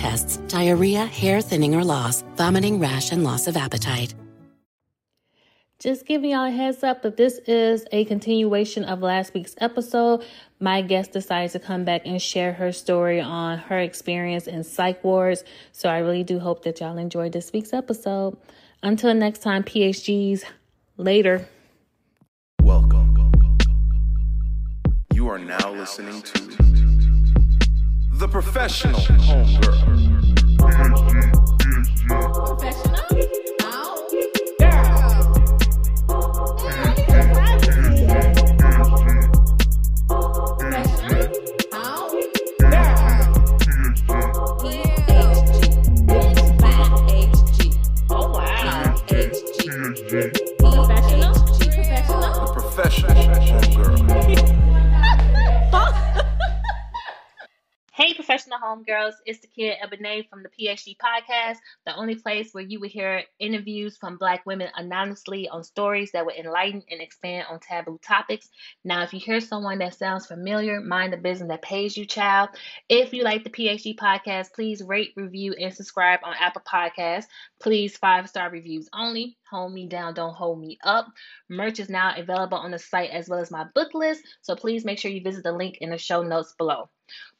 tests, diarrhea, hair thinning or loss, vomiting, rash, and loss of appetite. Just giving y'all a heads up that this is a continuation of last week's episode. My guest decided to come back and share her story on her experience in psych wards. So I really do hope that y'all enjoyed this week's episode. Until next time, PHGs, later. Welcome. You are now listening to The Professional Homegirl. Professional? Professional homegirls, it's the kid Ebony from the PHG podcast, the only place where you will hear interviews from Black women anonymously on stories that will enlighten and expand on taboo topics. Now, if you hear someone that sounds familiar, mind the business that pays you, child. If you like the PHG podcast, please rate, review, and subscribe on Apple Podcasts. Please, five star reviews only. Hold me down, don't hold me up. Merch is now available on the site as well as my book list, so please make sure you visit the link in the show notes below.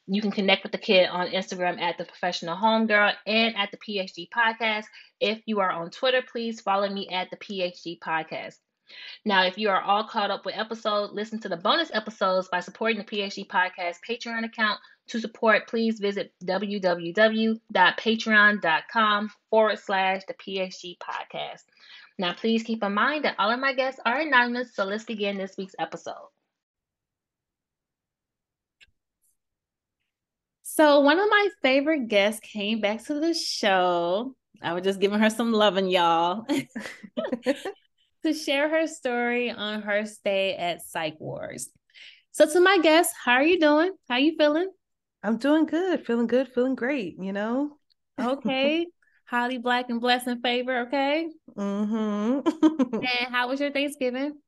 You can connect with the kid on Instagram at the professional homegirl and at the PHG podcast. If you are on Twitter, please follow me at the PHG podcast. Now, if you are all caught up with episodes, listen to the bonus episodes by supporting the PHG podcast Patreon account. To support, please visit www.patreon.com forward slash the PHG podcast. Now, please keep in mind that all of my guests are anonymous, so let's begin this week's episode. So, one of my favorite guests came back to the show. I was just giving her some loving, y'all, to share her story on her stay at Psych Wards. So, to my guests, how are you doing? How you feeling? I'm doing good, feeling good, feeling great, you know? Okay. Holly black and blessed in favor, okay? Mm-hmm. And how was your Thanksgiving?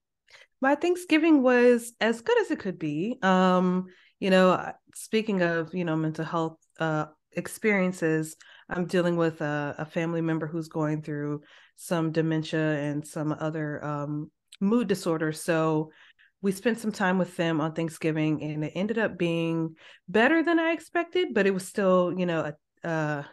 My Thanksgiving was as good as it could be. Um, you know, speaking of, you know, mental health uh experiences, I'm dealing with a, a family member who's going through some dementia and some other um mood disorders. So we spent some time with them on Thanksgiving and it ended up being better than I expected, but it was still, you know, uh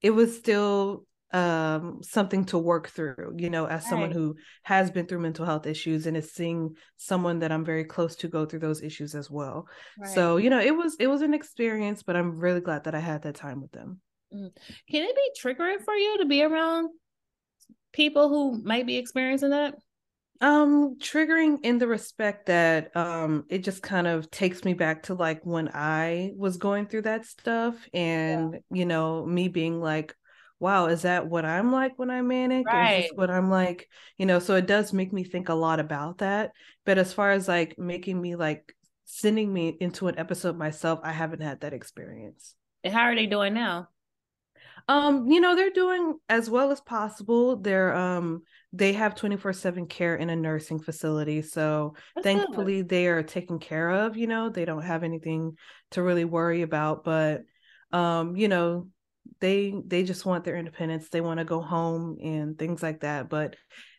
it was still um something to work through you know as someone who has been through mental health issues and is seeing someone that i'm very close to go through those issues as well so you know it was it was an experience but i'm really glad that i had that time with them Mm. Can it be triggering for you to be around people who might be experiencing that? Um, triggering in the respect that um it just kind of takes me back to like when I was going through that stuff and yeah. you know, me being like, wow, is that what I'm like when I'm manic? Right. Is this what I'm like? You know, so it does make me think a lot about that. But as far as like making me like sending me into an episode myself, I haven't had that experience. And how are they doing now? Um, you know, they're doing as well as possible. They're um they have 24/7 care in a nursing facility. So That's thankfully good. they are taken care of, you know, they don't have anything to really worry about, but um, you know, they they just want their independence. They want to go home and things like that, but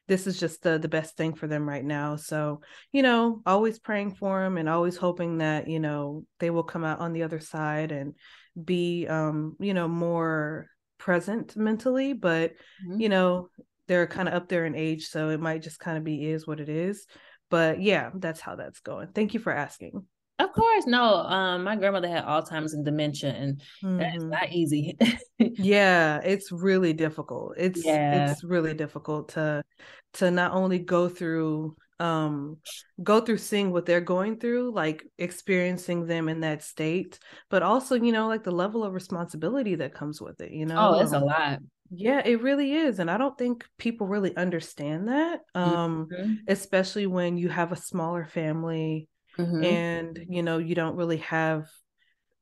this is just the the best thing for them right now. So, you know, always praying for them and always hoping that, you know, they will come out on the other side and be um, you know, more present mentally, but mm-hmm. you know, they're kind of up there in age, so it might just kind of be is what it is. But yeah, that's how that's going. Thank you for asking. Of course, no. Um, my grandmother had Alzheimer's and dementia, and mm-hmm. that's not easy. yeah, it's really difficult. It's yeah. it's really difficult to to not only go through um go through seeing what they're going through like experiencing them in that state but also you know like the level of responsibility that comes with it you know oh it's um, a lot yeah it really is and i don't think people really understand that um mm-hmm. especially when you have a smaller family mm-hmm. and you know you don't really have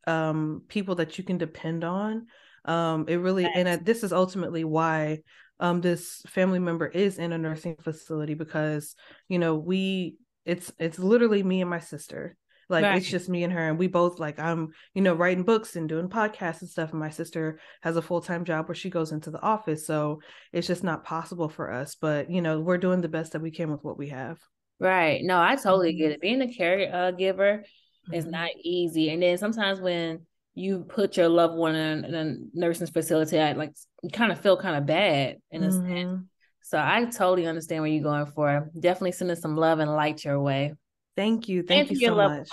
um people that you can depend on um it really and I, this is ultimately why um, this family member is in a nursing facility because you know we it's it's literally me and my sister like right. it's just me and her and we both like i'm you know writing books and doing podcasts and stuff and my sister has a full-time job where she goes into the office so it's just not possible for us but you know we're doing the best that we can with what we have right no i totally get mm-hmm. it being a caregiver mm-hmm. is not easy and then sometimes when you put your loved one in, in a nursing facility, I like you kind of feel kind of bad in a mm-hmm. sense. So I totally understand where you're going for. Definitely sending some love and light your way. Thank you. Thank and you so much.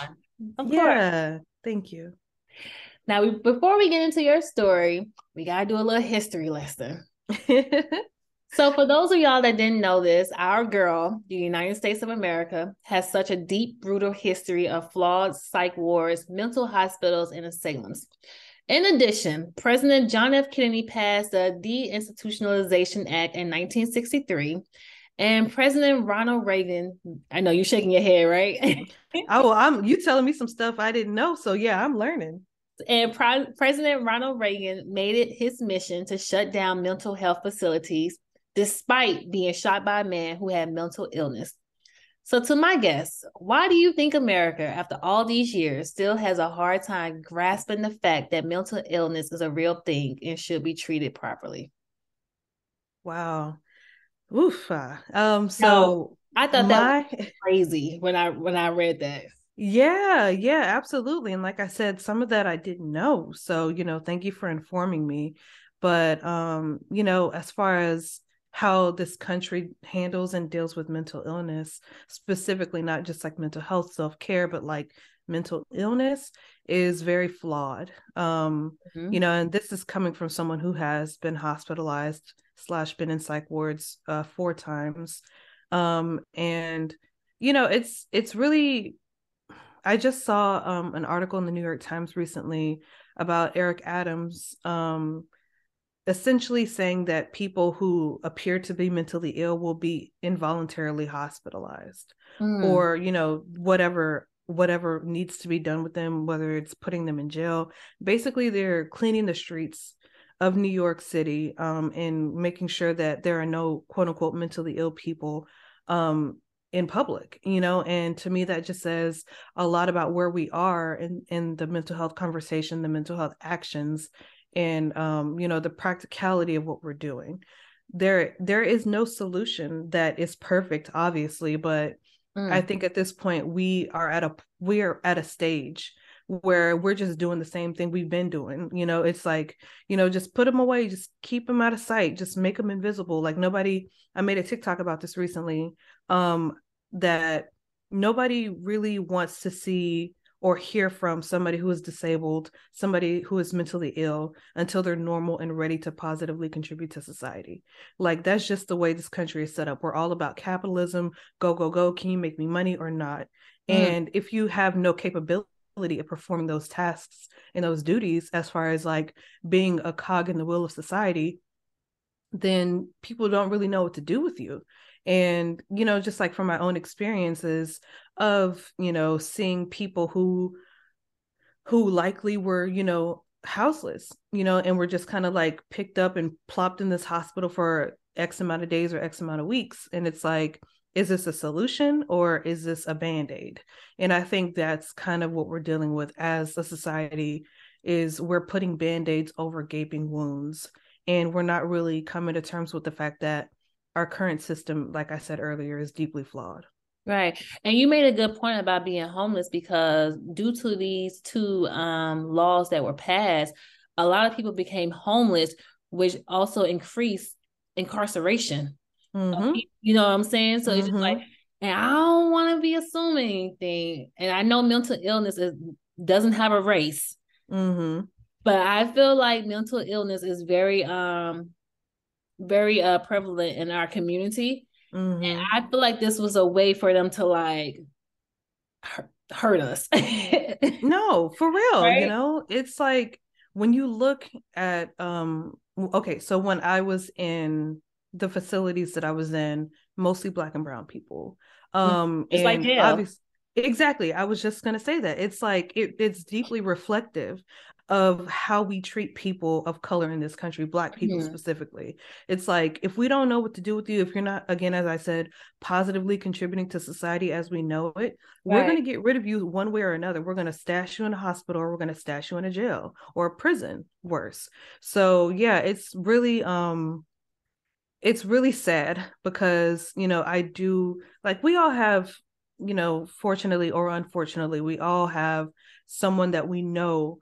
yeah. Course. Thank you. Now, we, before we get into your story, we got to do a little history lesson. So, for those of y'all that didn't know this, our girl, the United States of America, has such a deep, brutal history of flawed psych wards, mental hospitals, and asylums. In addition, President John F. Kennedy passed the Deinstitutionalization Act in 1963, and President Ronald Reagan. I know you're shaking your head, right? oh, I'm you telling me some stuff I didn't know. So yeah, I'm learning. And President Ronald Reagan made it his mission to shut down mental health facilities despite being shot by a man who had mental illness. So, to my guess, why do you think America, after all these years, still has a hard time grasping the fact that mental illness is a real thing and should be treated properly? Wow. Oof. Um, so I thought that was crazy when I when I read that. Yeah, yeah, absolutely. And like I said, some of that I didn't know. So, you know, thank you for informing me. But um, you know, as far as how this country handles and deals with mental illness, specifically not just like mental health, self care, but like mental illness is very flawed. Um, mm-hmm. You know, and this is coming from someone who has been hospitalized slash been in psych wards uh, four times, um, and you know, it's it's really. I just saw um, an article in the New York Times recently about Eric Adams. Um, essentially saying that people who appear to be mentally ill will be involuntarily hospitalized mm. or you know whatever whatever needs to be done with them whether it's putting them in jail basically they're cleaning the streets of New York City um, and making sure that there are no quote unquote mentally ill people um, in public you know and to me that just says a lot about where we are in in the mental health conversation the mental health actions and um, you know the practicality of what we're doing. There there is no solution that is perfect obviously but mm. i think at this point we are at a we are at a stage where we're just doing the same thing we've been doing you know? It's like you know just put them away just keep them out of sight just make them invisible. Like nobody i made a tiktok about this recently um that nobody really wants to see or hear from somebody who is disabled, somebody who is mentally ill until they're normal and ready to positively contribute to society. Like that's just the way this country is set up. We're all about capitalism. Go, go, go. Can you make me money or not? Mm. And if you have no capability of performing those tasks and those duties as far as like being a cog in the wheel of society, then people don't really know what to do with you and you know just like from my own experiences of you know seeing people who who likely were you know houseless you know and were just kind of like picked up and plopped in this hospital for x amount of days or x amount of weeks. And it's like is this a solution or is this a band-aid? And i think that's kind of what we're dealing with as a society is we're putting band-aids over gaping wounds. And we're not really coming to terms with the fact that our current system, like I said earlier, is deeply flawed. Right. And you made a good point about being homeless because due to these two um, laws that were passed, a lot of people became homeless, which also increased incarceration. Mm-hmm. You know what I'm saying? So mm-hmm. it's just like, mm-hmm. and I don't want to be assuming anything. And I know mental illness is, doesn't have a race. Mm-hmm. But I feel like mental illness is very um very uh prevalent in our community. Mm-hmm. And I feel like this was a way for them to like hurt, us. no, for real. Right? You know, it's like when you look at um okay, so when I was in the facilities that I was in, mostly black and brown people. Mm-hmm. Um it's like jail. Exactly. I was just gonna say that. It's like it, it's deeply reflective of how we treat people of color in this country, Black people specifically. It's like if we don't know what to do with you, if you're not, again, as I said, positively contributing to society as we know it, right. we're going to get rid of you one way or another. We're going to stash you in a hospital or we're going to stash you in a jail or a prison, worse. So, yeah, it's really, um, it's really sad because, you know, I do like we all have you know, fortunately or unfortunately, we all have someone that we know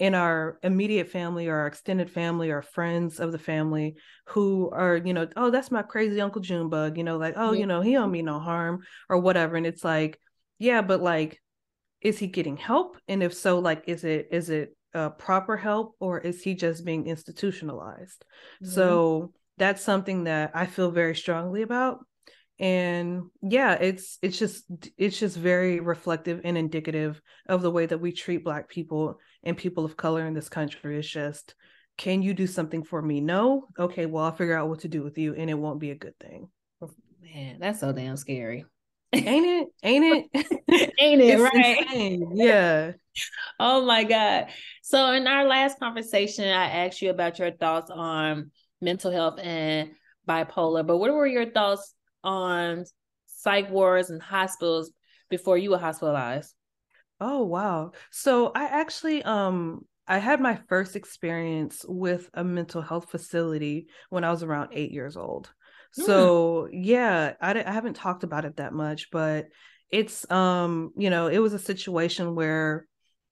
in our immediate family or our extended family or friends of the family who are, you know, oh, that's my crazy Uncle Junebug, you know, like, oh, you know, he don't mean no harm or whatever. And it's like, yeah, but like, is he getting help? And if so, like, is it is it uh, proper help or is he just being institutionalized? Mm-hmm. So that's something that I feel very strongly about and yeah it's it's just it's just very reflective and indicative of the way that we treat black people and people of color in this country. Is just can you do something for me? No. Okay well i'll figure out what to do with you and it won't be a good thing. Man that's so damn scary. Ain't it? Ain't it? Ain't it right? insane. yeah. Oh my god. So in our last conversation i asked you about your thoughts on mental health and bipolar but what were your thoughts on psych wards and hospitals before you were hospitalized? Oh wow. So I actually um I had my first experience with a mental health facility when I was around 8 years old. Mm. So yeah, I, I haven't talked about it that much, but it's um you know, it was a situation where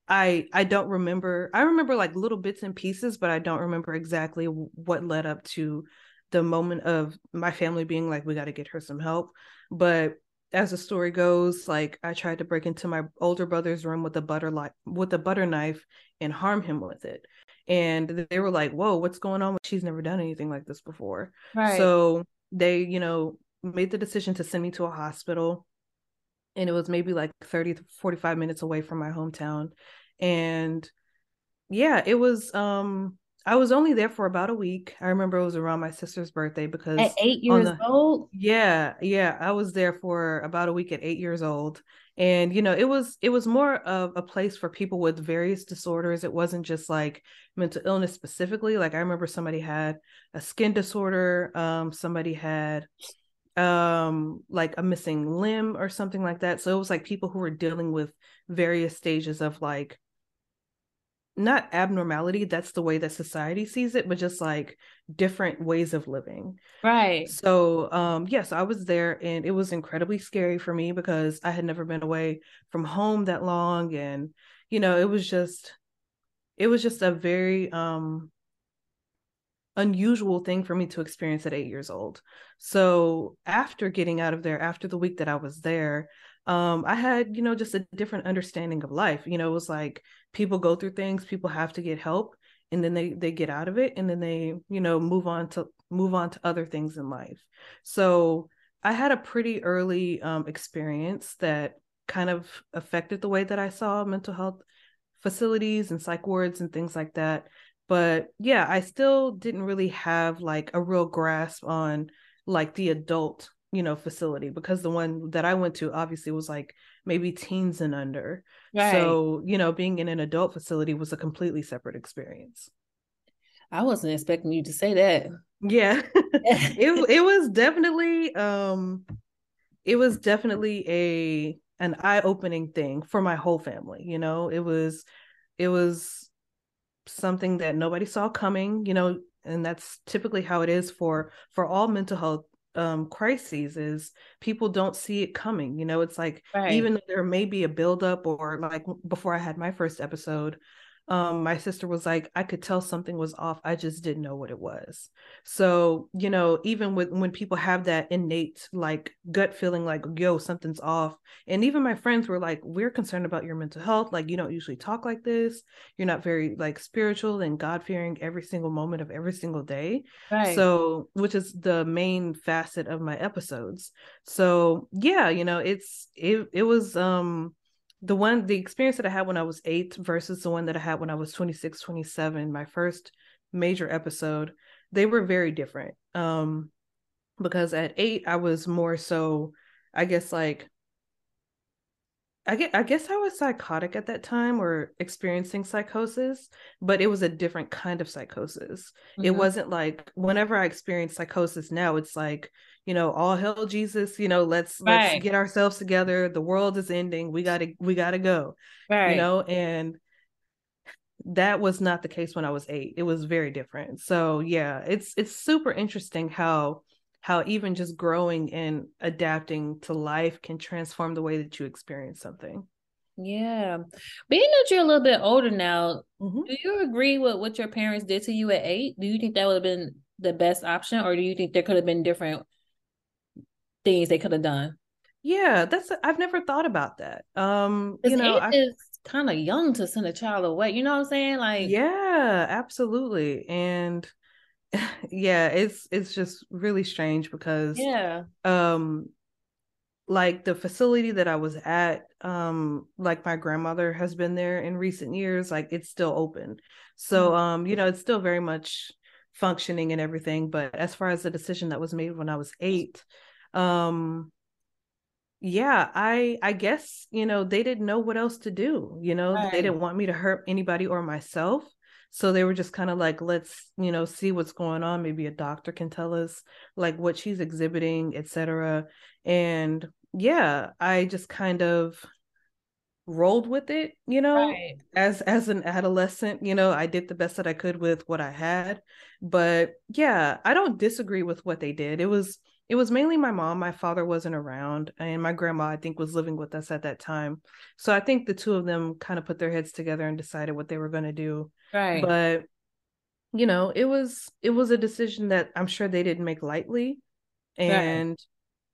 I I don't remember. I remember like little bits and pieces, but I don't remember exactly what led up to the moment of my family being like, we got to get her some help. But as the story goes, like I tried to break into my older brother's room with a butter li- with a butter knife and harm him with it. And they were like, "Whoa, what's going on? She's never done anything like this before." Right. So they, you know, made the decision to send me to a hospital, and it was maybe like thirty to forty-five minutes away from my hometown. And yeah, it was um I was only there for about a week. I remember it was around my sister's birthday because at eight years the, old. Yeah, yeah, I was there for about a week at eight years old, and you know, it was it was more of a place for people with various disorders. It wasn't just like mental illness specifically. Like I remember somebody had a skin disorder. Um, somebody had um like a missing limb or something like that. So it was like people who were dealing with various stages of like not abnormality that's the way that society sees it but just like different ways of living. Right. So um yes i was there and it was incredibly scary for me because i had never been away from home that long and you know it was just it was just a very um unusual thing for me to experience at 8 years old. So after getting out of there after the week that i was there um, I had, you know, just a different understanding of life. You know, it was like people go through things, people have to get help, and then they they get out of it, and then they, you know, move on to move on to other things in life. So I had a pretty early um, experience that kind of affected the way that I saw mental health facilities and psych wards and things like that. But yeah, I still didn't really have like a real grasp on like the adult, you know, facility because the one that I went to obviously was like maybe teens and under. Right. So, you know, being in an adult facility was a completely separate experience. I wasn't expecting you to say that. Yeah. it it was definitely um it was definitely a an eye-opening thing for my whole family, you know. It was it was something that nobody saw coming, you know, and that's typically how it is for for all mental health um crises is people don't see it coming you know it's like right. even though there may be a buildup or like before i had my first episode um, my sister was like, I could tell something was off. I just didn't know what it was. So, you know, even with when people have that innate like gut feeling like, yo, something's off. And even my friends were like, We're concerned about your mental health. Like, you don't usually talk like this. You're not very like spiritual and God fearing every single moment of every single day. Right. So, which is the main facet of my episodes. So yeah, you know, it's it it was um the one the experience that I had when I was 8 versus the one that I had when I was 26 27 my first major episode they were very different. Um because at 8 I was more so I guess like I get I guess I was psychotic at that time or experiencing psychosis, but it was a different kind of psychosis. Mm-hmm. It wasn't like whenever I experience psychosis now, it's like, you know, all hell Jesus, you know, let's right. let's get ourselves together. The world is ending. We gotta we gotta go. Right. You know, and that was not the case when I was eight. It was very different. So yeah, it's it's super interesting how how even just growing and adapting to life can transform the way that you experience something. Yeah. Being that you're a little bit older now, mm-hmm. do you agree with what your parents did to you at eight? Do you think that would have been the best option, or do you think there could have been different things they could have done? Yeah, that's I've never thought about that. Um, you know, I, is kind of young to send a child away. You know what I'm saying? Like, yeah, absolutely. And yeah it's it's just really strange because yeah um like the facility that i was at um like my grandmother has been there in recent years like it's still open so mm-hmm. um you know it's still very much functioning and everything but as far as the decision that was made when i was 8 um yeah i i guess you know they didn't know what else to do you know right. they didn't want me to hurt anybody or myself so they were just kind of like, let's, you know, see what's going on. Maybe a doctor can tell us like what she's exhibiting, etc. And yeah, I just kind of rolled with it, you know, right. as as an adolescent, you know, I did the best that I could with what I had. But yeah, I don't disagree with what they did. It was it was mainly my mom. My father wasn't around, and my grandma, I think, was living with us at that time. So I think the two of them kind of put their heads together and decided what they were going to do. Right. But you know, it was it was a decision that I'm sure they didn't make lightly, and right.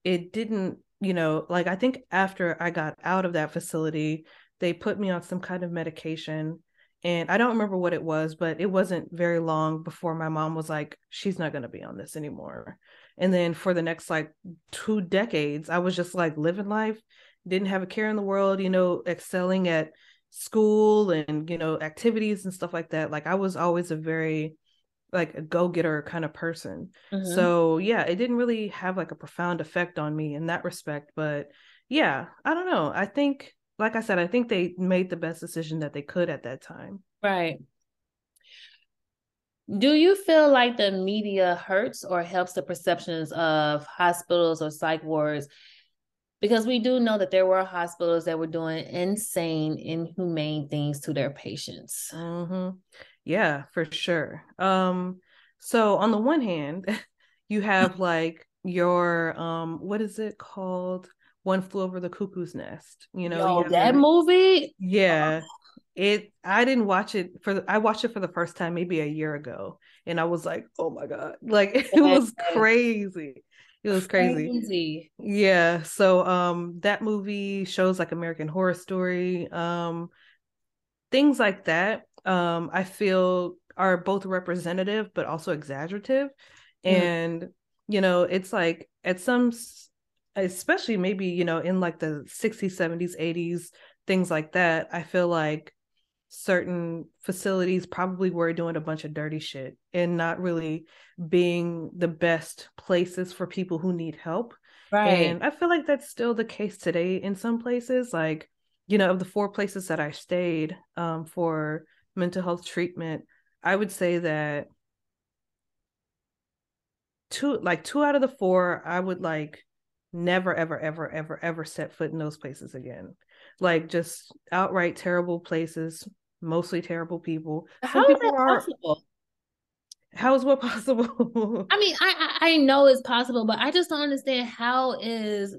it didn't. You know, like I think after I got out of that facility, they put me on some kind of medication and I don't remember what it was, but it wasn't very long before my mom was like, she's not going to be on this anymore. And then for the next like two decades, I was just like living life, didn't have a care in the world, you know, excelling at school and, you know, activities and stuff like that. Like I was always a very like a go-getter kind of person. Mm-hmm. So yeah, it didn't really have like a profound effect on me in that respect. But yeah, I don't know. I think, like I said, I think they made the best decision that they could at that time. Right. Do you feel like the media hurts or helps the perceptions of hospitals or psych wards? Because we do know that there were hospitals that were doing insane, inhumane things to their patients. Mm-hmm. Yeah, for sure. Um, so on the one hand, you have like your um, what is it called? One flew over the cuckoo's nest. You know Yo, that movie. Yeah, it i didn't watch it for i watched it for the first time maybe a year ago and i was like oh my god like it was crazy It was crazy. Crazy. Yeah. So um that movie shows like American Horror Story, um things like that. Um I feel are both representative but also exaggerative. Mhm. And you know, it's like at some especially maybe, you know, in like the 60s, 70s, 80s, things like that, I feel like certain facilities probably were doing a bunch of dirty shit and not really being the best places for people who need help. Right. And I feel like that's still the case today in some places. Like, you know, of the four places that I stayed um, for mental health treatment, I would say that two, like two out of the four, I would like never, ever, ever, ever, ever set foot in those places again. Like just outright terrible places, mostly terrible people. How is people that are- possible? How is what possible? I mean, I, I I know it's possible, but I just don't understand how is.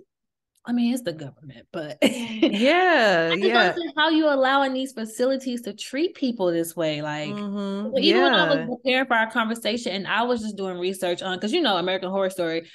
I mean, it's the government, but yeah, yeah. how you allowing these facilities to treat people this way. Like, Mhm, Well, even when I was preparing for our conversation and I was just doing research on because you know American Horror Story,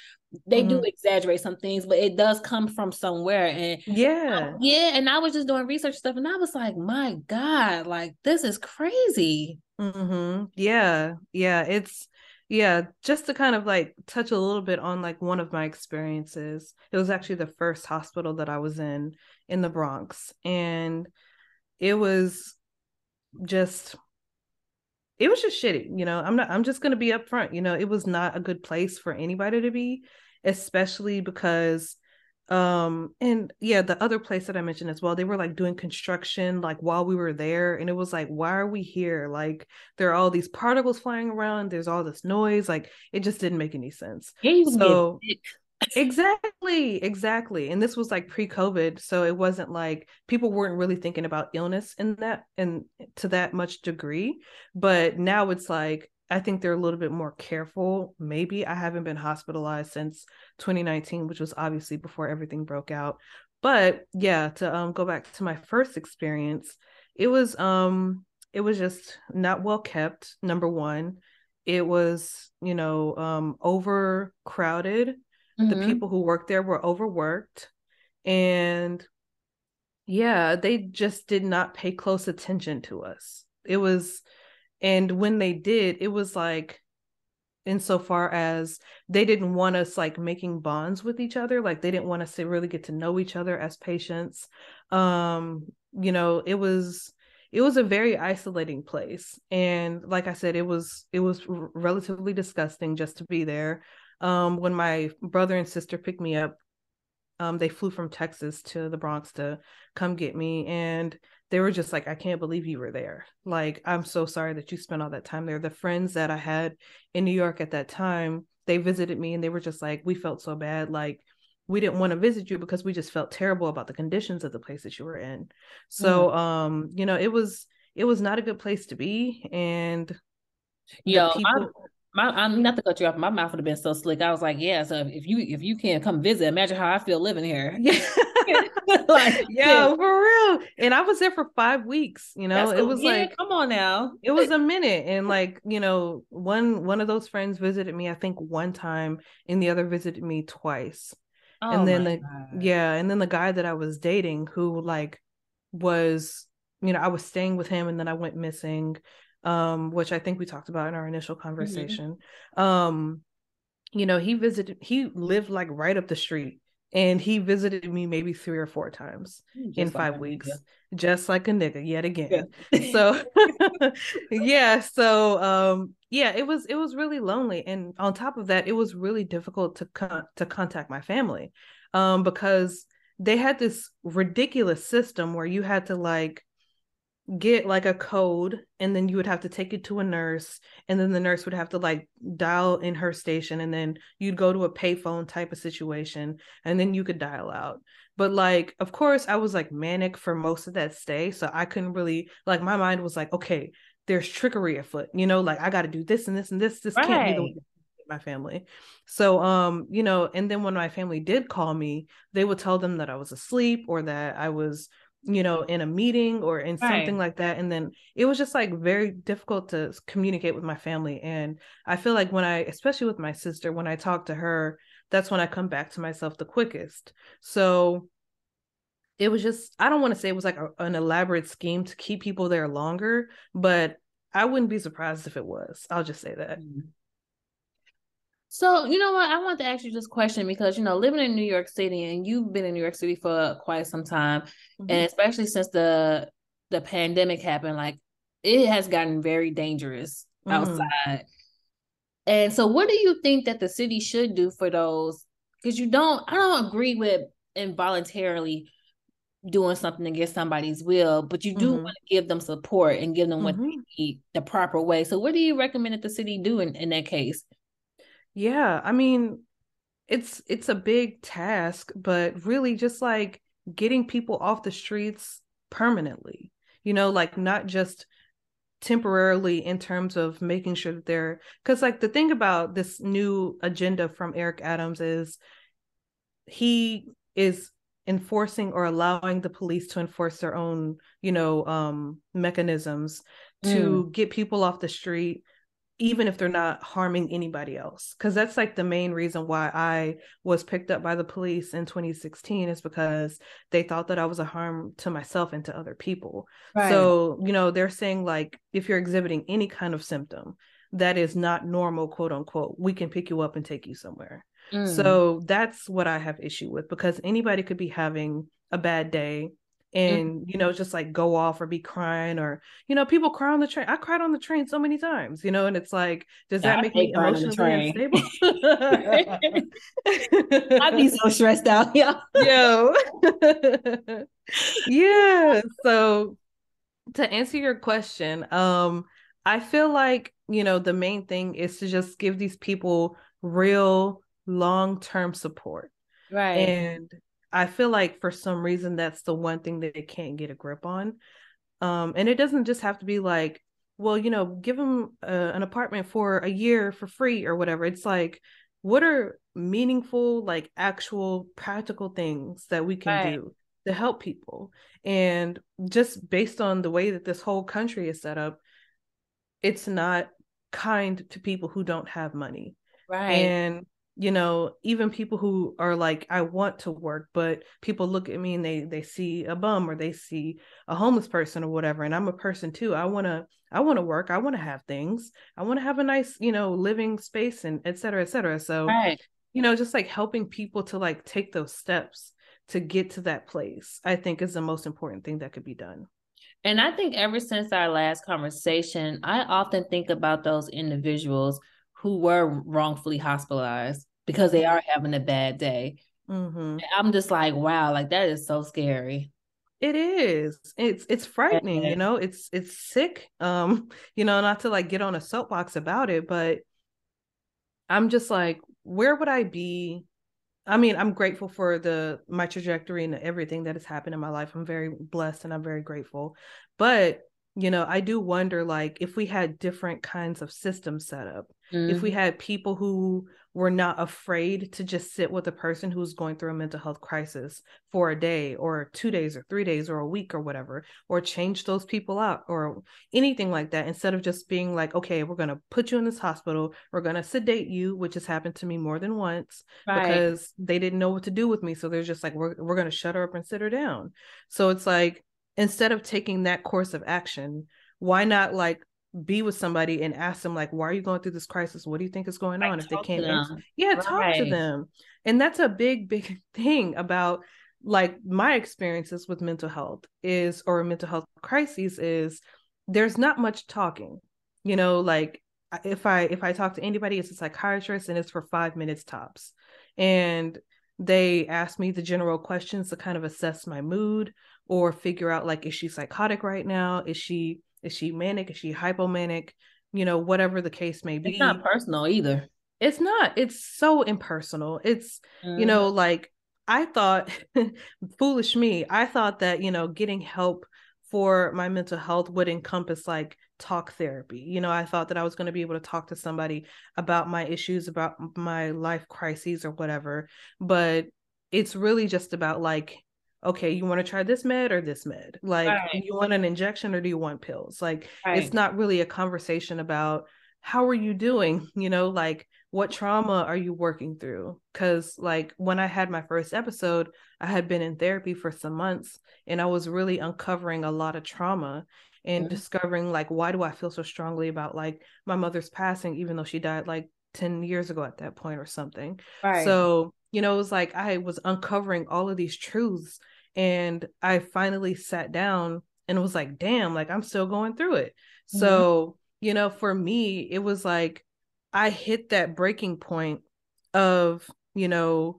they do Mhm. exaggerate some things, but it does come from somewhere. And Yeah. yeah, and I was just doing research stuff, and I was like, my God, like this is crazy. hmm Yeah. Yeah. It's yeah, just to kind of like touch a little bit on like one of my experiences. It was actually the first hospital that I was in in the Bronx. And it was just it was just shitty, you know. I'm not I'm just gonna be upfront, you know, it was not a good place for anybody to be, especially because um and yeah the other place that i mentioned as well they were like doing construction like while we were there and it was like why are we here like there are all these particles flying around there's all this noise like it just didn't make any sense Yeah, you can get So- sick. Exactly exactly and this was like pre-covid so it wasn't like people weren't really thinking about illness in that and to that much degree but now it's like i think they're a little bit more careful maybe i haven't been hospitalized since 2019 which was obviously before everything broke out but yeah to um go back to my first experience it was um it was just not well kept number one it was you know um overcrowded the Mhm. people who worked there were overworked and yeah they just did not pay close attention to us. It was and when they did it was like insofar as they didn't want us like making bonds with each other like they didn't want us to really get to know each other as patients. Um you know it was it was a very isolating place and like i said it was it was relatively disgusting just to be there um when my brother and sister picked me up um they flew from texas to the bronx to come get me and they were just like i can't believe you were there. Like i'm so sorry that you spent all that time there. The friends that i had in new york at that time they visited me and they were just like we felt so bad. Like we didn't want to visit you because we just felt terrible about the conditions of the place that you were in. So um you know it was it was not a good place to be and yeah, people my, I'm not to cut you off. My mouth would have been so slick. I was like, yeah. So if you if you can't come visit, imagine how I feel living here. yeah like, yeah for real and i was there for five weeks you know that's it was Yeah, like come on now. it was a minute and like you know one one of those friends visited me i think one time and the other visited me twice Oh and then the God. yeah and then the guy that i was dating who like was you know i was staying with him and then i went missing um which i think we talked about in our initial Mm-hmm. conversation um you know he visited he lived like right up the street and he visited me maybe three or four times Just in five a weeks just like a nigga yet again Yeah. so yeah so um yeah it was it was really lonely and on top of that it was really difficult to con- to contact my family um because they had this ridiculous system where you had to like get like a code and then you would have to take it to a nurse and then the nurse would have to like dial in her station and then you'd go to a payphone type of situation and then you could dial out. But like of course i was like manic for most of that stay so i couldn't really like my mind was like okay there's trickery afoot you know like i got to do this and this and this this can't be the way my family. So um you know and then when my family did call me they would tell them that i was asleep or that i was you know in a meeting or in something like that and then it was just like very difficult to communicate with my family and i feel like when i especially with my sister when i talk to her that's when I come back to myself the quickest. So it was just I don't want to say it was like a, an elaborate scheme to keep people there longer, but I wouldn't be surprised if it was. I'll just say that. Mm-hmm. So, you know what? I want to ask you this question because, you know, living in New York City and you've been in New York City for quite some time, mm-hmm. and especially since the the pandemic happened, like it has gotten very dangerous mm-hmm. outside. And so what do you think that the city should do for those? Because you don't I don't agree with involuntarily doing something against somebody's will, but you do mm-hmm. want to give them support and give them what mm-hmm. they need the proper way. So what do you recommend that the city do in, in that case? Yeah, I mean, it's it's a big task, but really just like getting people off the streets permanently. You know, like not just temporarily in terms of making sure that they're because like the thing about this new agenda from Eric Adams is he is enforcing or allowing the police to enforce their own you know um mechanisms to mm. get people off the street even if they're not harming anybody else because that's like the main reason why i was picked up by the police in 2016 is because they thought that i was a harm to myself and to other people right. so you know they're saying like if you're exhibiting any kind of symptom that is not normal quote unquote we can pick you up and take you somewhere mm. so that's what i have issue with because anybody could be having a bad day. And mm-hmm. you know just like go off or be crying or you know people cry on the train i cried on the train so many times you know and it's like does that yeah, make me emotionally unstable? I'd be so stressed out yeah yo. Yeah so to answer your question um i feel like you know the main thing is to just give these people real long-term support right. and I feel like for some reason that's the one thing that they can't get a grip on. Um, and it doesn't just have to be like, well, you know, give them uh, an apartment for a year for free or whatever. It's like, what are meaningful, like actual practical things that we can right. do to help people? And just based on the way that this whole country is set up, it's not kind to people who don't have money. Right. And you know even people who are like i want to work but people look at me and they they see a bum or they see a homeless person or whatever and i'm a person too. I want to i want to work. I want to have things. I want to have a nice you know living space and et cetera et cetera. So right. you know just like helping people to like take those steps to get to that place i think is the most important thing that could be done. And i think ever since our last conversation i often think about those individuals who were wrongfully hospitalized because they are having a bad day. Mm-hmm. I'm just like, wow, like that is so scary. It is. It's it's frightening, you know. It's it's sick. Um, you know, not to like get on a soapbox about it, but I'm just like, where would I be? I mean, I'm grateful for the my trajectory and everything that has happened in my life. I'm very blessed and I'm very grateful. But you know, I do wonder like if we had different kinds of systems set up, mm-hmm. if we mm-hmm. had people who were not afraid to just sit with a person who's going through a mental health crisis for a day or two days or three days or a week or whatever, or change those people out or anything like that, instead of just being like, okay, we're going to put you in this hospital, we're going to sedate you, which has happened to me more than once right. because they didn't know what to do with me. So they're just like, we're, we're going to shut her up and sit her down. So it's like, instead of taking that course of action, why not like be with somebody and ask them like why are you going through this crisis? What do you think is going on? If they can't answer yeah right. talk to them. And that's a big big thing about like my experiences with mental health is or mental health crises is there's not much talking. You know like if i if i talk to anybody it's a psychiatrist and it's for five minutes tops. And they ask me the general questions to kind of assess my mood or figure out like is she psychotic right now? Is she is she manic is she hypomanic you know whatever the case may be it's not personal either it's not it's so impersonal it's mm. you know like i thought foolish me i thought that you know getting help for my mental health would encompass like talk therapy. You know, I thought that I was going to be able to talk to somebody about my issues, about my life crises or whatever. But it's really just about like okay, you want to try this med or this med? Like, right. you want an injection or do you want pills? Like, right. it's not really a conversation about how are you doing? You know, like, what trauma are you working through because like when i had my first episode i had been in therapy for some months and i was really uncovering a lot of trauma and mm-hmm. discovering like why do i feel so strongly about like my mother's passing even though she died like 10 years ago at that point or something right so you know it was like i was uncovering all of these truths and i finally sat down and it was like damn like i'm still going through it mm-hmm. so you know for me it was like I hit that breaking point of, you know,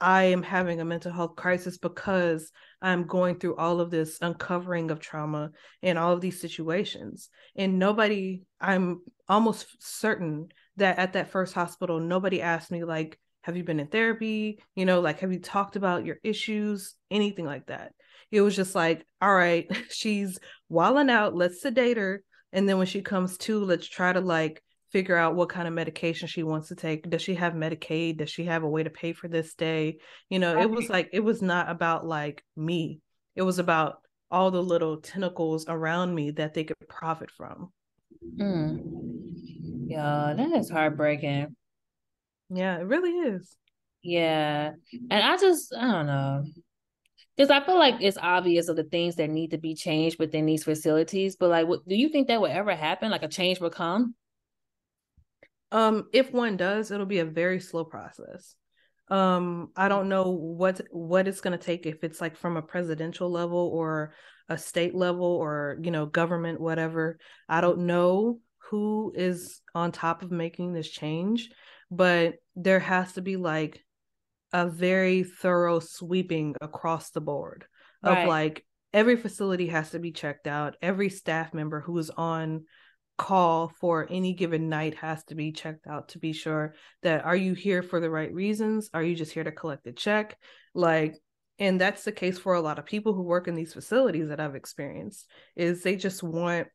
I am having a mental health crisis because I'm going through all of this uncovering of trauma in all of these situations. And nobody, I'm almost certain that at that first hospital, nobody asked me, like, have you been in therapy? You know, like, have you talked about your issues? Anything like that. It was just like, all right, she's walling out, let's sedate her. And then when she comes to, let's try to like figure out what kind of medication she wants to take. Does she have Medicaid? Does she have a way to pay for this day? You know, it was like it was not about like me. It was about all the little tentacles around me that they could profit from. Mm. Yeah, that is heartbreaking. Yeah, it really is. Yeah. And I just I don't know. Because I feel like it's obvious of the things that need to be changed within these facilities, but like, what, do you think that would ever happen? Like a change will come? Um, if one does, it'll be a very slow process. Um, I don't know what what it's gonna take if it's like from a presidential level or a state level or you know government whatever. I don't know who is on top of making this change, but there has to be like a very thorough sweeping across the board of right. like every facility has to be checked out. Every staff member who is on call for any given night has to be checked out to be sure that are you here for the right reasons are you just here to collect a check like and that's the case for a lot of people who work in these facilities that I've experienced is they just want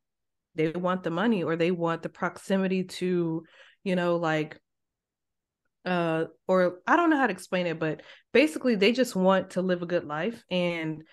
they want the money or they want the proximity to you know like uh or I don't know how to explain it but basically they just want to live a good life and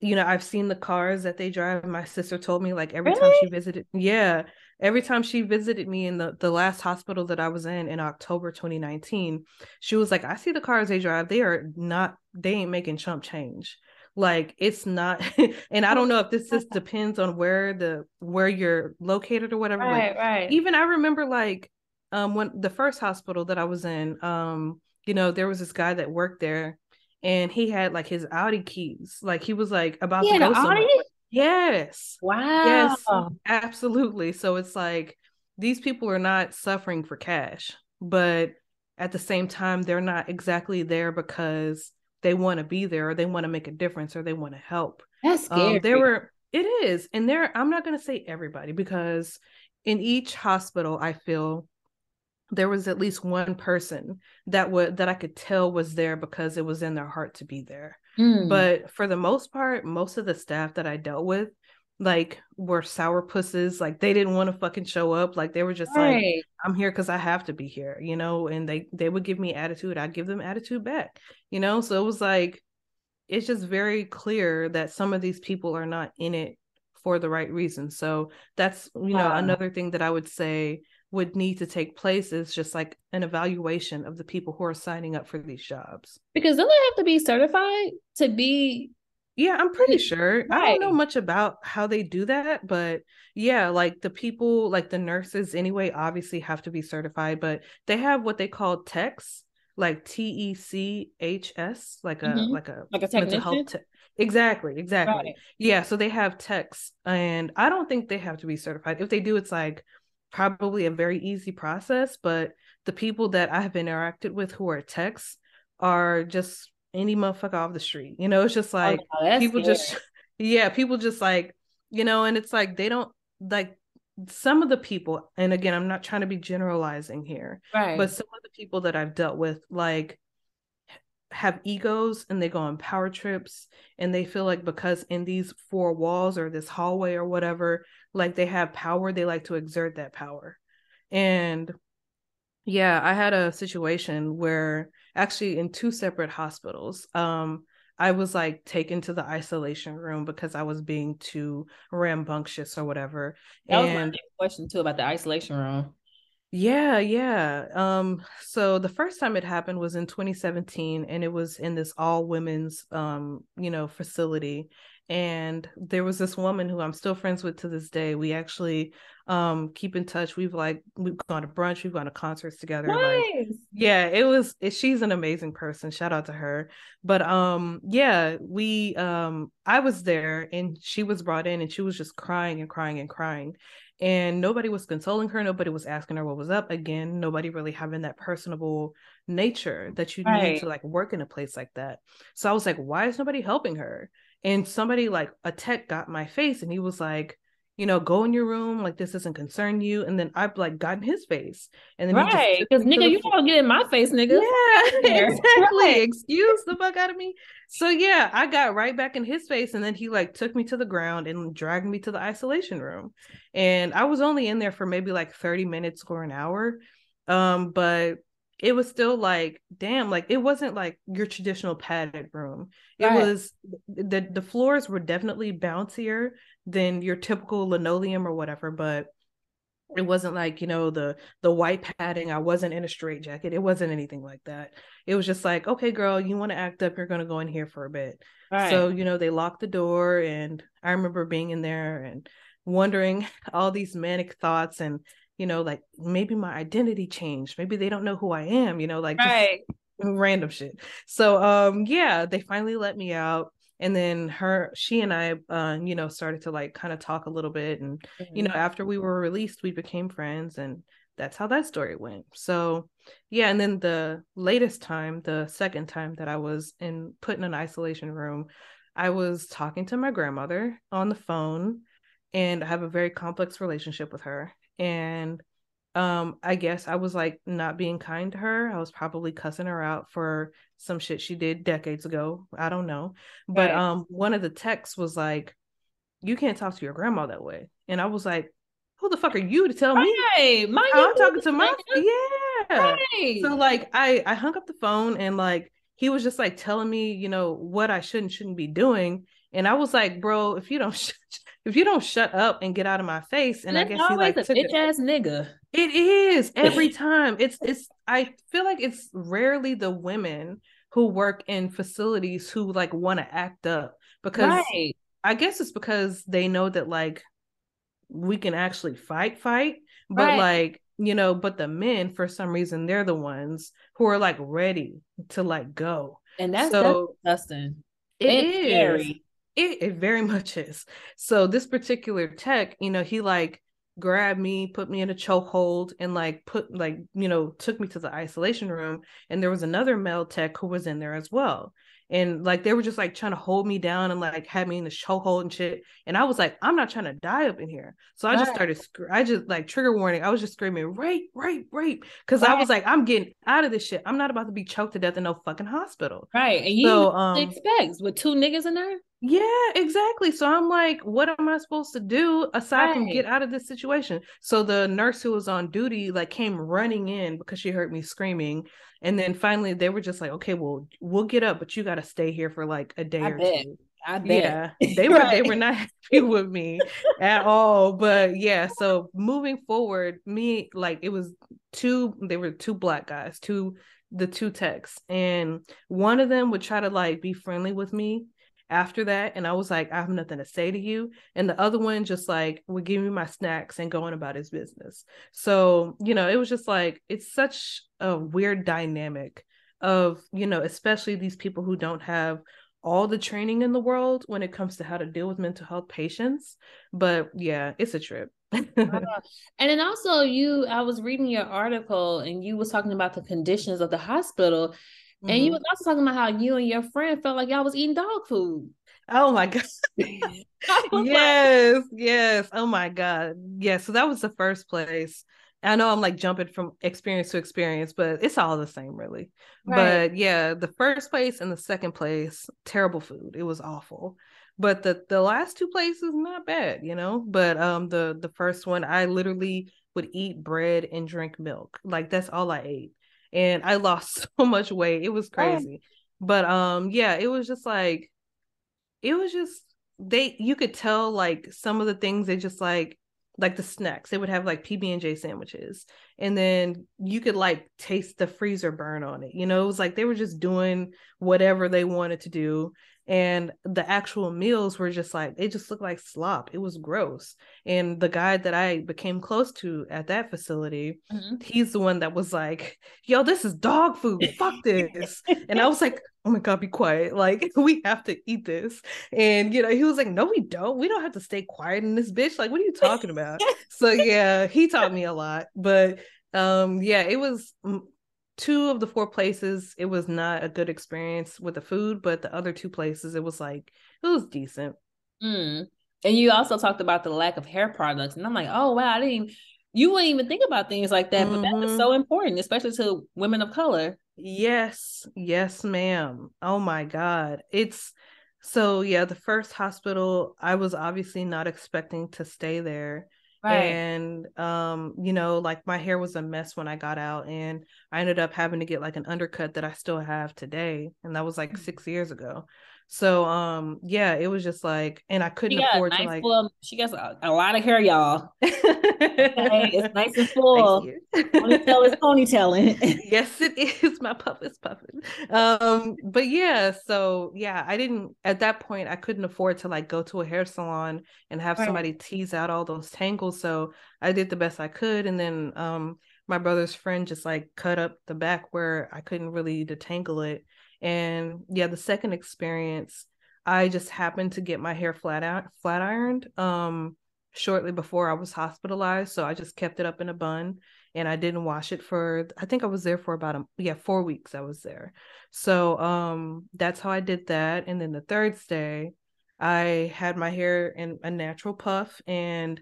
you know I've seen the cars that they drive my sister told me like every really? time she visited yeah every time she visited me in the, the last hospital that I was in in October 2019, she was like, I see the cars they drive. They are not, they ain't making chump change. Like it's not, and I don't know if this just depends on where the where you're located or whatever. Right, right. Even I remember like um when the first hospital that I was in, um, you know, there was this guy that worked there and he had like his Audi keys. Like he was like about he to go somewhere. Yes. Wow. Yes, absolutely. So it's like these people are not suffering for cash, but at the same time, they're not exactly there because they want to be there or they want to make a difference or they want to help. That's scary. Um, there were, it is. And there, I'm not going to say everybody because in each hospital, I feel there was at least one person that would that I could tell was there because it was in their heart to be there. Mm. But for the most part, most of the staff that I dealt with, like, were sour pusses. Like they didn't want to fucking show up. Like they were just right. like, I'm here because I have to be here, you know. And they they would give me attitude. I'd give them attitude back, you know. So it was like, it's just very clear that some of these people are not in it for the right reason. So that's you know another thing that I would say would need to take place is just like an evaluation of the people who are signing up for these jobs. Because don't they have to be certified to be? Yeah, I'm pretty sure. Right. I don't know much about how they do that, but yeah, like the people, like the nurses anyway, obviously have to be certified, but they have what they call techs, like T E C H S, like a mm-hmm. like a like a mental health. Te- exactly, exactly. Right. Yeah, so they have techs, and I don't think they have to be certified. If they do, it's like probably a very easy process, but the people that I have interacted with who are techs are just any motherfucker off the street. You know, it's just oh, like oh, people scary. just yeah, people just like, you know, and it's like they don't like some of the people, and again, I'm not trying to be generalizing here, right. but some of the people that I've dealt with, like have egos and they go on power trips and they feel like because in these four walls or this hallway or whatever like they have power they like to exert that power and yeah i had a situation where actually in two separate hospitals um i was like taken to the isolation room because i was being too rambunctious or whatever that and was my question too about the isolation room Yeah, yeah. Um, so the first time it happened was in 2017, and it was in this all women's um, you know, facility. And there was this woman who I'm still friends with to this day. We actually um keep in touch. We've like we've gone to brunch, we've gone to concerts together. Nice. Like, yeah, it was it, she's an amazing person. Shout out to her. But um, yeah, we um I was there and she was brought in and she was just crying and crying and crying and nobody was consoling her nobody was asking her what was up again nobody really having that personable nature that you right. need to like work in a place like that so i was like why is nobody helping her and somebody like a tech got my face and he was like you know, go in your room, like this doesn't concern you. And then I've like gotten his face. And then right, because nigga, you don't get in my face, nigga. Yeah, exactly. Right. Excuse the fuck out of me. So yeah, I got right back in his face, and then he like took me to the ground and dragged me to the isolation room. And I was only in there for maybe like 30 minutes or an hour. Um, but it was still like damn like it wasn't like your traditional padded room. It right. was the the floors were definitely bouncier than your typical linoleum or whatever but it wasn't like you know the the white padding. I wasn't in a straight jacket it wasn't anything like that. It was just like okay girl you want to act up you're going to go in here for a bit. Right. so you know they locked the door and i remember being in there and wondering all these manic thoughts and you know, like maybe my identity changed. Maybe they don't know who I am, you know, like right. random shit. So um yeah, they finally let me out. And then her, she and I, uh, you know, started to like kind of talk a little bit. And, mm-hmm. you know, after we were released, we became friends. And that's how that story went. So, yeah. And then the latest time, the second time that I was in put in an isolation room, I was talking to my grandmother on the phone and I have a very complex relationship with her and um i guess i was like not being kind to her. I was probably cussing her out for some shit she did decades ago. I don't know. But right. um one of the techs was like you can't talk to your grandma that way. And i was like who the fuck are you to tell me hey, how i'm talking to my yeah. So like i i hung up the phone and like he was just like telling me you know what i should and shouldn't be doing and i was like bro if you don't sh- if you don't shut up and get out of my face, and, and I guess he like a bitch ass nigga. It is every time. It's it's. I feel like it's rarely the women who work in facilities who like want to act up because right. I guess it's because they know that like we can actually fight, fight, but right. like you know, but the men for some reason they're the ones who are like ready to like go, and that's so disgusting. It it's is. Scary. It, it very much is. So this particular tech, you know, he like grabbed me, put me in a chokehold, and like put like you know took me to the isolation room. And there was another male tech who was in there as well. And like they were just like trying to hold me down and like had me in the chokehold and shit. And I was like, I'm not trying to die up in here. So I just started. I just like trigger warning. I was just screaming rape, rape, rape, because right. I was like, I'm getting out of this shit. I'm not about to be choked to death in no fucking hospital. Right. And you so, um, expect with two niggas in there. Yeah, exactly. So I'm like, what am I supposed to do aside right. from get out of this situation? So the nurse who was on duty like came running in because she heard me screaming. And then finally they were just like, okay, well, we'll get up, but you gotta stay here for like a day I or bet. two. I bet. Yeah, they were right. they were not happy with me at all. But yeah, so moving forward, me like it was two. They were two black guys, two the two techs, and one of them would try to like be friendly with me, after that and i was like i have nothing to say to you. And the other one just like would give me my snacks and going about his business. So you know it was just like it's such a weird dynamic of you know especially these people who don't have all the training in the world when it comes to how to deal with mental health patients. But yeah it's a trip. And then also you i was reading your article and you was talking about the conditions of the hospital Mm-hmm. And you was also talking about how you and your friend felt like y'all was eating dog food. Oh my god. yes, like... yes. Oh my god. Yeah, so that was the first place. I know I'm like jumping from experience to experience, but it's all the same really. Right. But yeah, the first place and the second place, terrible food. It was awful. But the the last two places not bad, you know? But um the the first one I literally would eat bread and drink milk. Like that's all I ate and I lost so much weight. It was crazy. But um yeah, it was just like it was just they you could tell like some of the things they just like like the snacks they would have like pb&j sandwiches and then you could like taste the freezer burn on it. You know, it was like they were just doing whatever they wanted to do and the actual meals were just like it just looked like slop. It was gross. And the guy that i became close to at that facility mm-hmm. he's the one that was like yo this is dog food. Fuck this. And i was like oh my god be quiet. Like we have to eat this. And you know he was like no we don't. We don't have to stay quiet in this bitch. Like what are you talking about? So yeah he taught me a lot. But um yeah it was two of the four places it was not a good experience with the food but the other two places it was like it was decent. Mm. and you also talked about the lack of hair products and i'm like oh wow i didn't even, you wouldn't even think about things like that mm-hmm. but that is so important especially to women of color. Yes yes ma'am. Oh my god. It's so yeah the first hospital i was obviously not expecting to stay there Right. And um, you know, like my hair was a mess when I got out and I ended up having to get like an undercut that I still have today. And that was like mm-hmm. six years ago. So um yeah, it was just like and I couldn't afford nice to like full, she got a, a, lot of hair, y'all. okay, it's nice and full. Ponytail is ponytailing. yes, it is. My puff is puffing. Um, but yeah, so yeah, I didn't at that point I couldn't afford to like go to a hair salon and have right. somebody tease out all those tangles. So I did the best I could. And then um my brother's friend just like cut up the back where I couldn't really detangle it and yeah, the second experience, I just happened to get my hair flat out flat ironed um shortly before I was hospitalized. So I just kept it up in a bun and I didn't wash it for I think I was there for about a yeah, four weeks I was there. So um that's how I did that. And then the third stay, I had my hair in a natural puff and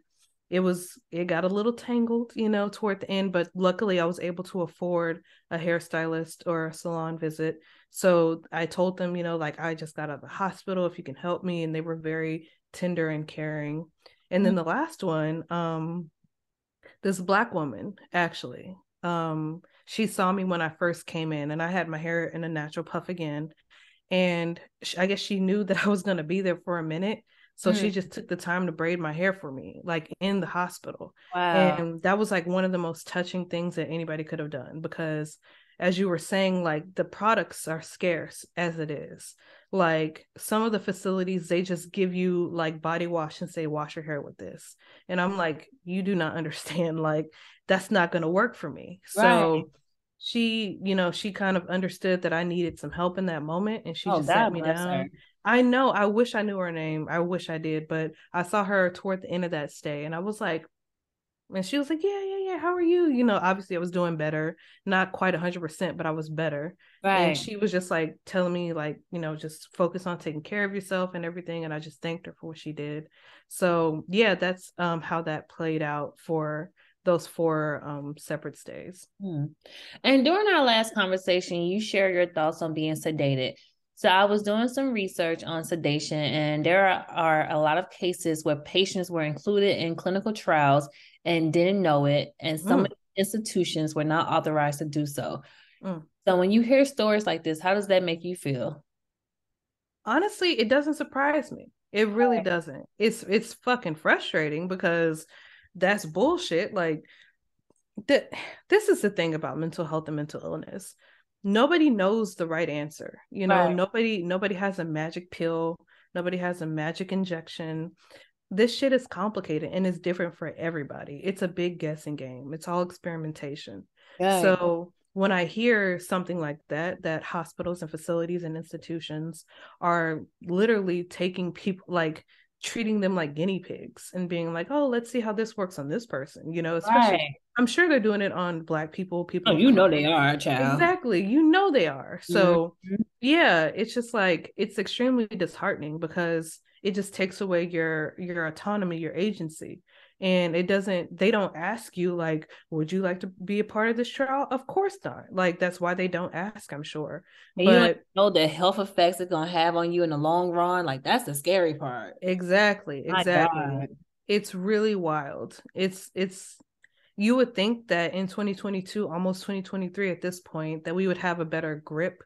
it was it got a little tangled you know toward the end but luckily i was able to afford a hairstylist or a salon visit. So i told them you know like i just got out of the hospital if you can help me and they were very tender and caring. And then mm-hmm. the last one um this black woman actually um she saw me when i first came in and i had my hair in a natural puff again. And i guess she knew that i was going to be there for a minute so mm-hmm. she just took the time to braid my hair for me, like in the hospital. Wow. And that was like one of the most touching things that anybody could have done because as you were saying, like the products are scarce as it is. Like some of the facilities, they just give you like body wash and say, wash your hair with this. And I'm like, you do not understand. Like, that's not going to work for me. Right. So she, you know, she kind of understood that I needed some help in that moment and she oh, just sat me down. Her. I know. I wish I knew her name. I wish I did, but I saw her toward the end of that stay, and I was like, and she was like, "Yeah, yeah, yeah. How are you?" You know, obviously I was doing better, not quite hundred percent, but I was better. Right. And she was just like telling me, like, you know, just focus on taking care of yourself and everything. And I just thanked her for what she did. So yeah, that's um how that played out for those four um separate stays. Hmm. And during our last conversation, you shared your thoughts on being sedated. So I was doing some research on sedation, and there are, are, a lot of cases where patients were included in clinical trials and didn't know it, and some mm. institutions were not authorized to do so. Mm. So when you hear stories like this, how does that make you feel? Honestly, it doesn't surprise me. It really right. doesn't. It's it's fucking frustrating because that's bullshit. Like that this is the thing about mental health and mental illness nobody knows the right answer you know right. nobody nobody has a magic pill nobody has a magic injection this shit is complicated and it's different for everybody it's a big guessing game it's all experimentation yeah. so when i hear something like that that hospitals and facilities and institutions are literally taking people like treating them like guinea pigs and being like, oh, let's see how this works on this person, you know, especially right. I'm sure they're doing it on black people, people. Oh, you know they are, child. Exactly. You know they are. So mm-hmm. yeah, it's just like it's extremely disheartening because it just takes away your your autonomy, your agency and it doesn't they don't ask you like would you like to be a part of this trial of course not like that's why they don't ask i'm sure and but you know the health effects it's gonna have on you in the long run like that's the scary part exactly exactly it's really wild it's it's you would think that in 2022 almost 2023 at this point that we would have a better grip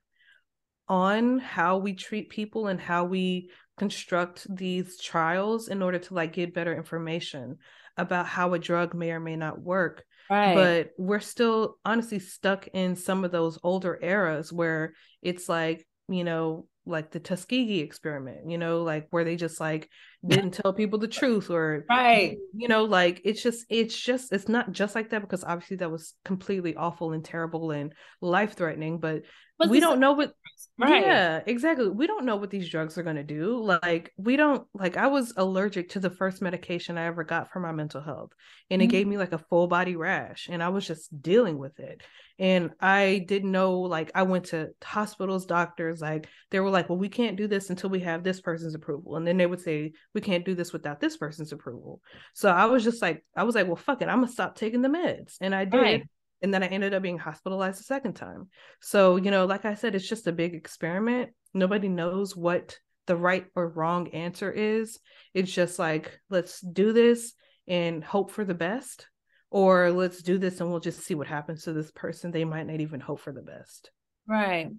on how we treat people and how we construct these trials in order to like get better information about how a drug may or may not work Right. But we're still honestly stuck in some of those older eras where it's like, you know, like the Tuskegee experiment, you know, like where they just like didn't tell people the truth or right. You know, like it's just it's just it's not just like that because obviously that was completely awful and terrible and life threatening, but, but we don't know what right. Yeah, exactly. We don't know what these drugs are going to do. Like we don't like I was allergic to the first medication I ever got for my mental health and mm-hmm. it gave me like a full body rash and I was just dealing with it and i didn't know like i went to hospitals doctors like they were like well we can't do this until we have this person's approval and then they would say we can't do this without this person's approval so i was just like i was like well fuck it i'm gonna stop taking the meds and i did right. And then i ended up being hospitalized a second time. So you know like i said it's just a big experiment. Nobody knows what the right or wrong answer is. It's just like let's do this and hope for the best or let's do this and we'll just see what happens to this person. They might not even hope for the best. Right.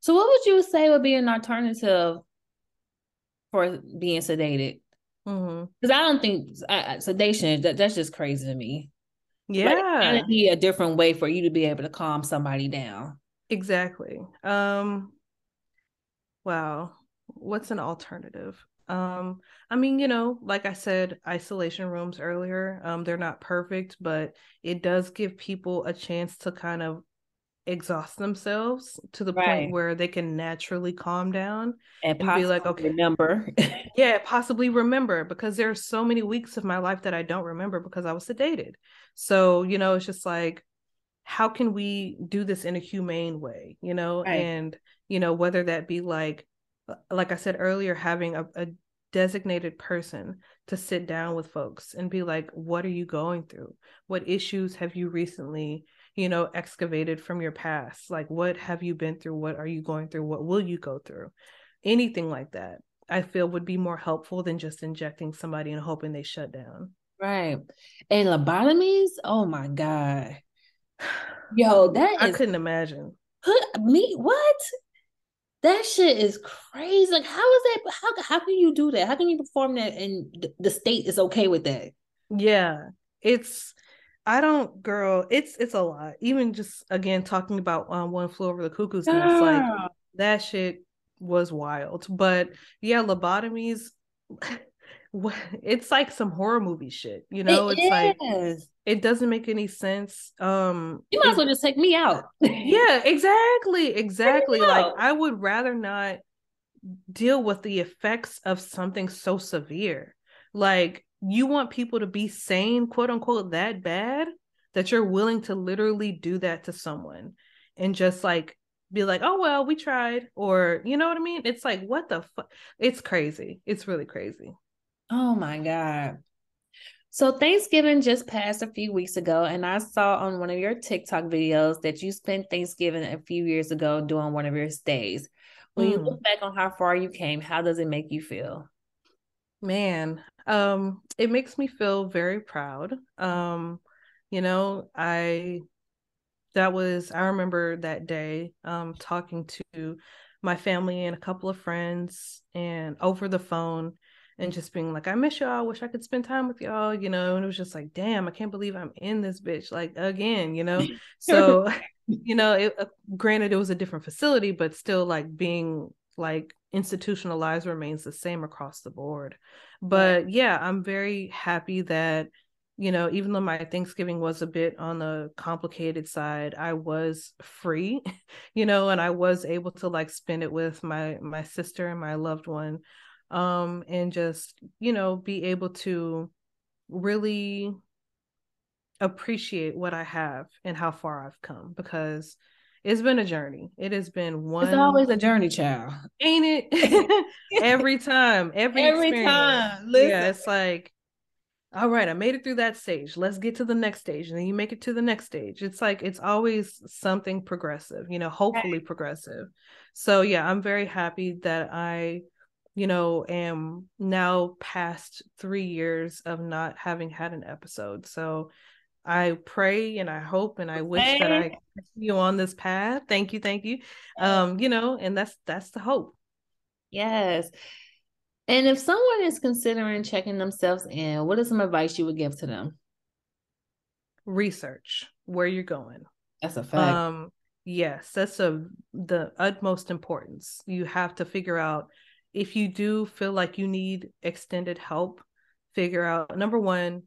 So what would you say would be an alternative for being sedated? Because mm-hmm. i don't think uh, sedation that, that's just crazy to me yeah. like, be a different way for you to be able to calm somebody down. Exactly. Um wow. What's an alternative? Um, I mean, you know, like I said, isolation rooms earlier, um, they're not perfect, but it does give people a chance to kind of exhaust themselves to the right. point where they can naturally calm down and, and be like, okay, remember. yeah, possibly remember because there are so many weeks of my life that I don't remember because I was sedated. So, you know, it's just like, how can we do this in a humane way, you know? Right. And, you know, whether that be like uh, like I said earlier, having a, a designated person to sit down with folks and be like, what are you going through? What issues have you recently, you know, excavated from your past? Like, what have you been through? What are you going through? What will you go through? Anything like that, I feel would be more helpful than just injecting somebody and hoping they shut down. Right. And lobotomies, oh my God. Yo, that I couldn't imagine. Me what? That shit is crazy. Like, how is that? How how can you do that? How can you perform that and the state is okay with that? Yeah, it's. I don't, girl. It's it's a lot. Even just again talking about um, one flew over the cuckoo's nest, yeah. like that shit was wild. But yeah, lobotomies. it's like some horror movie shit, you know. It it's is. like it doesn't make any sense. Um You might as well just take me out. yeah, exactly. Exactly. Like I would rather not deal with the effects of something so severe. Like you want people to be sane, quote unquote, that bad that you're willing to literally do that to someone and just like be like, oh well, we tried, or you know what I mean? It's like, what the fuck? It's crazy. It's really crazy. Oh my God. So Thanksgiving just passed a few weeks ago, and I saw on one of your TikTok videos that you spent Thanksgiving a few years ago doing one of your stays. When mm. you look back on how far you came, how does it make you feel? Man, um, it makes me feel very proud. Um, you know, I that was I remember that day um talking to my family and a couple of friends and over the phone and just being like, I miss y'all. I wish I could spend time with y'all, you know. And it was just like, damn, I can't believe I'm in this bitch, like again, you know. so, you know, it, uh, granted, it was a different facility, but still, like being like institutionalized remains the same across the board. But yeah, I'm very happy that you know, even though my Thanksgiving was a bit on the complicated side, I was free, you know, and I was able to like spend it with my my sister and my loved one um, and just, you know, be able to really appreciate what I have and how far I've come because it's been a journey. It has been one. It's always a journey, child. Ain't it? every time, every every experience. time. Listen. Yeah, it's like, all right, I made it through that stage. Let's get to the next stage, and then you make it to the next stage. It's like it's always something progressive, you know, hopefully progressive. So yeah, I'm very happy that I you know, am now past three years of not having had an episode. So I pray and I hope and I wish hey. that I continue on this path. Thank you, thank you. Um, you know, and that's that's the hope. Yes. And if someone is considering checking themselves in, what is some advice you would give to them? research where you're going. That's a fact. Um, yes, that's of the utmost importance. You have to figure out if you do feel like you need extended help, figure out number one,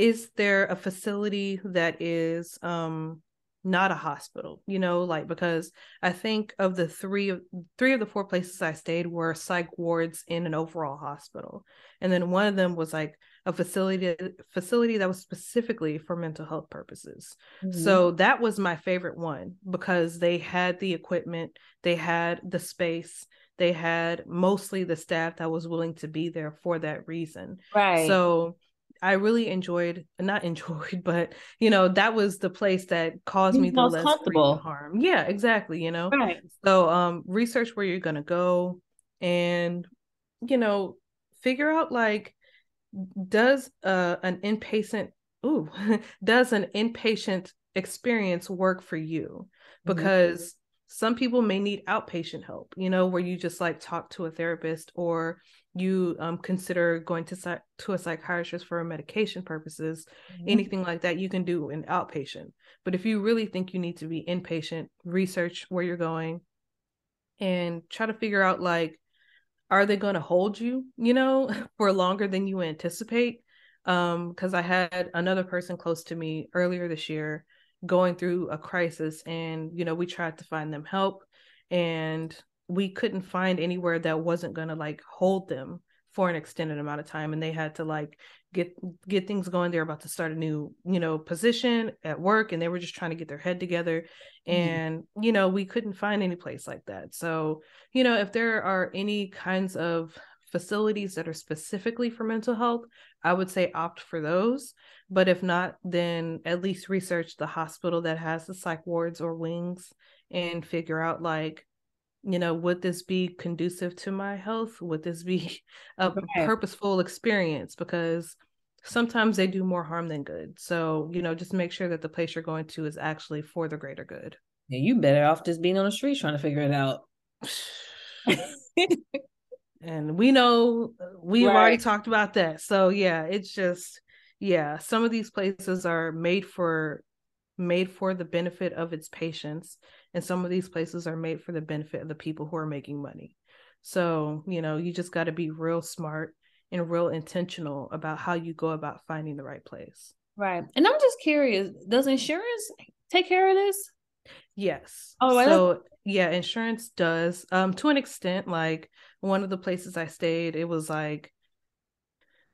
is there a facility that is um not a hospital you know like because i think of the three of three of the four places i stayed were psych wards in an overall hospital. And then one of them was like a facility facility that was specifically for mental health purposes. Mm-hmm. so that was my favorite one because they had the equipment they had the space they had mostly the staff that was willing to be there for that reason. Right. So I really enjoyed, not enjoyed, but you know, that was the place that caused me the less comfortable harm. Yeah, exactly. You know, right. So, um, research where you're gonna go, and you know, figure out like, does uh an inpatient, ooh, does an inpatient experience work for you? Mm-hmm. Because mm-hmm some people may need outpatient help you know where you just like talk to a therapist or you um, consider going to to a psychiatrist for medication purposes mm-hmm. anything like that you can do in outpatient but if you really think you need to be inpatient research where you're going and try to figure out like are they going to hold you you know for longer than you anticipate um because i had another person close to me earlier this year going through a crisis and you know we tried to find them help and we couldn't find anywhere that wasn't going to like hold them for an extended amount of time and they had to like get get things going they're about to start a new you know position at work and they were just trying to get their head together mm-hmm. and you know we couldn't find any place like that so you know if there are any kinds of facilities that are specifically for mental health, I would say opt for those. But if not, then at least research the hospital that has the psych wards or wings and figure out like, you know, would this be conducive to my health? Would this be a purposeful experience? Because sometimes they do more harm than good. So, you know, just make sure that the place you're going to is actually for the greater good. Yeah, you better off just being on the street trying to figure it out. and we know uh, we've right. already talked about that so yeah it's just yeah some of these places are made for made for the benefit of its patients and some of these places are made for the benefit of the people who are making money. So you know you just got to be real smart and real intentional about how you go about finding the right place. Right. And i'm just curious does insurance take care of this? Yes. Oh so yeah insurance does. Um to an extent like one of the places i stayed it was like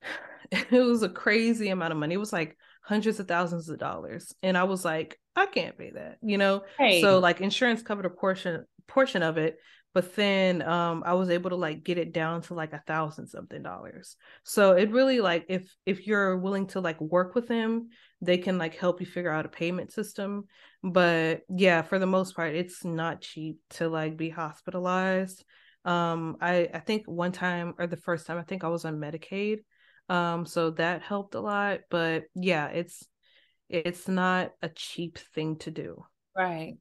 it was a crazy amount of money. It was like hundreds of thousands of dollars. And i was like i can't pay that you know? Hey. so like insurance covered a portion portion of it but then um i was able to like get it down to like a thousand something dollars. So it really like if if you're willing to like work with them they can like help you figure out a payment system. But yeah for the most part it's not cheap to like be hospitalized. Um i i think one time or the first time i think i was on medicaid um so that helped a lot but yeah it's it's not a cheap thing to do right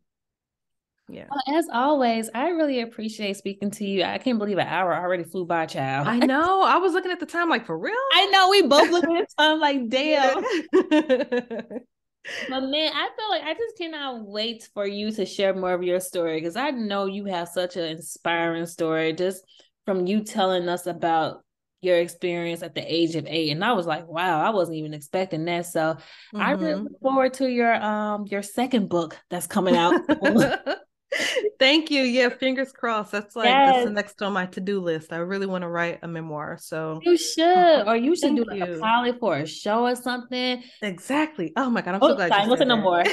yeah. Well, as always, I really appreciate speaking to you. I can't believe an hour already flew by, child. I know. I was looking at the time like for real. I know. We both looking at the time like, damn. but man, I feel like I just cannot wait for you to share more of your story because I know you have such an inspiring story just from you telling us about your experience at the age of eight. And I was like, wow, I wasn't even expecting that. So mm-hmm. I really mm-hmm. look forward to your um your second book that's coming out. Thank you. Yeah, fingers crossed. That's like yes. that's the next on my to-do list. I really want to write a memoir. So you should, or you should Thank do like you. a pilot for a show or something. Exactly. Oh my god, I'm oh, so glad sorry, you said no more.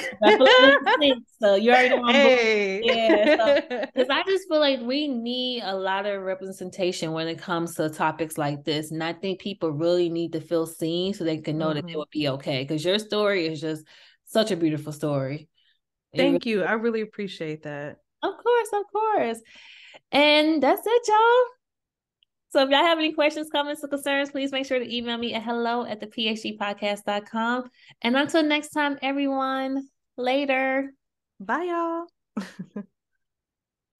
so you already know. Hey. Yeah. Because so, I just feel like we need a lot of representation when it comes to topics like this, and I think people really need to feel seen so they can know mm-hmm. that they will be okay. Because your story is just such a beautiful story. Thank you. I really appreciate that. Of course, of course. And that's it, y'all. So if y'all have any questions, comments, or concerns, please make sure to email me at hello at the phgpodcast.com. And until next time, everyone, later. Bye, y'all.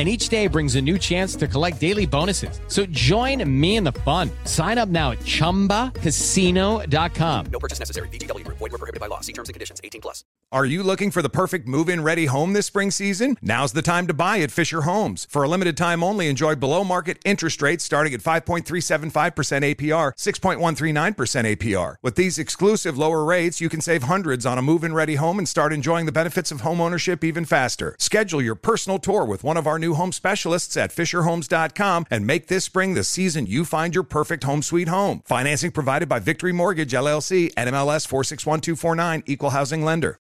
and each day brings a new chance to collect daily bonuses. So join me in the fun. Sign up now at ChumbaCasino.com. No purchase necessary. VGW. Void were prohibited by law. See terms and conditions. 18 plus. Are you looking for the perfect move-in ready home this spring season? Now's the time to buy at Fisher Homes. For a limited time only, enjoy below market interest rates starting at 5.375% APR, 6.139% APR. With these exclusive lower rates, you can save hundreds on a move-in ready home and start enjoying the benefits of home ownership even faster. Schedule your personal tour with one of our new home specialists at FisherHomes.com and make this spring the season you find your perfect home sweet home. Financing provided by Victory Mortgage, LLC, NMLS 461249, Equal Housing Lender.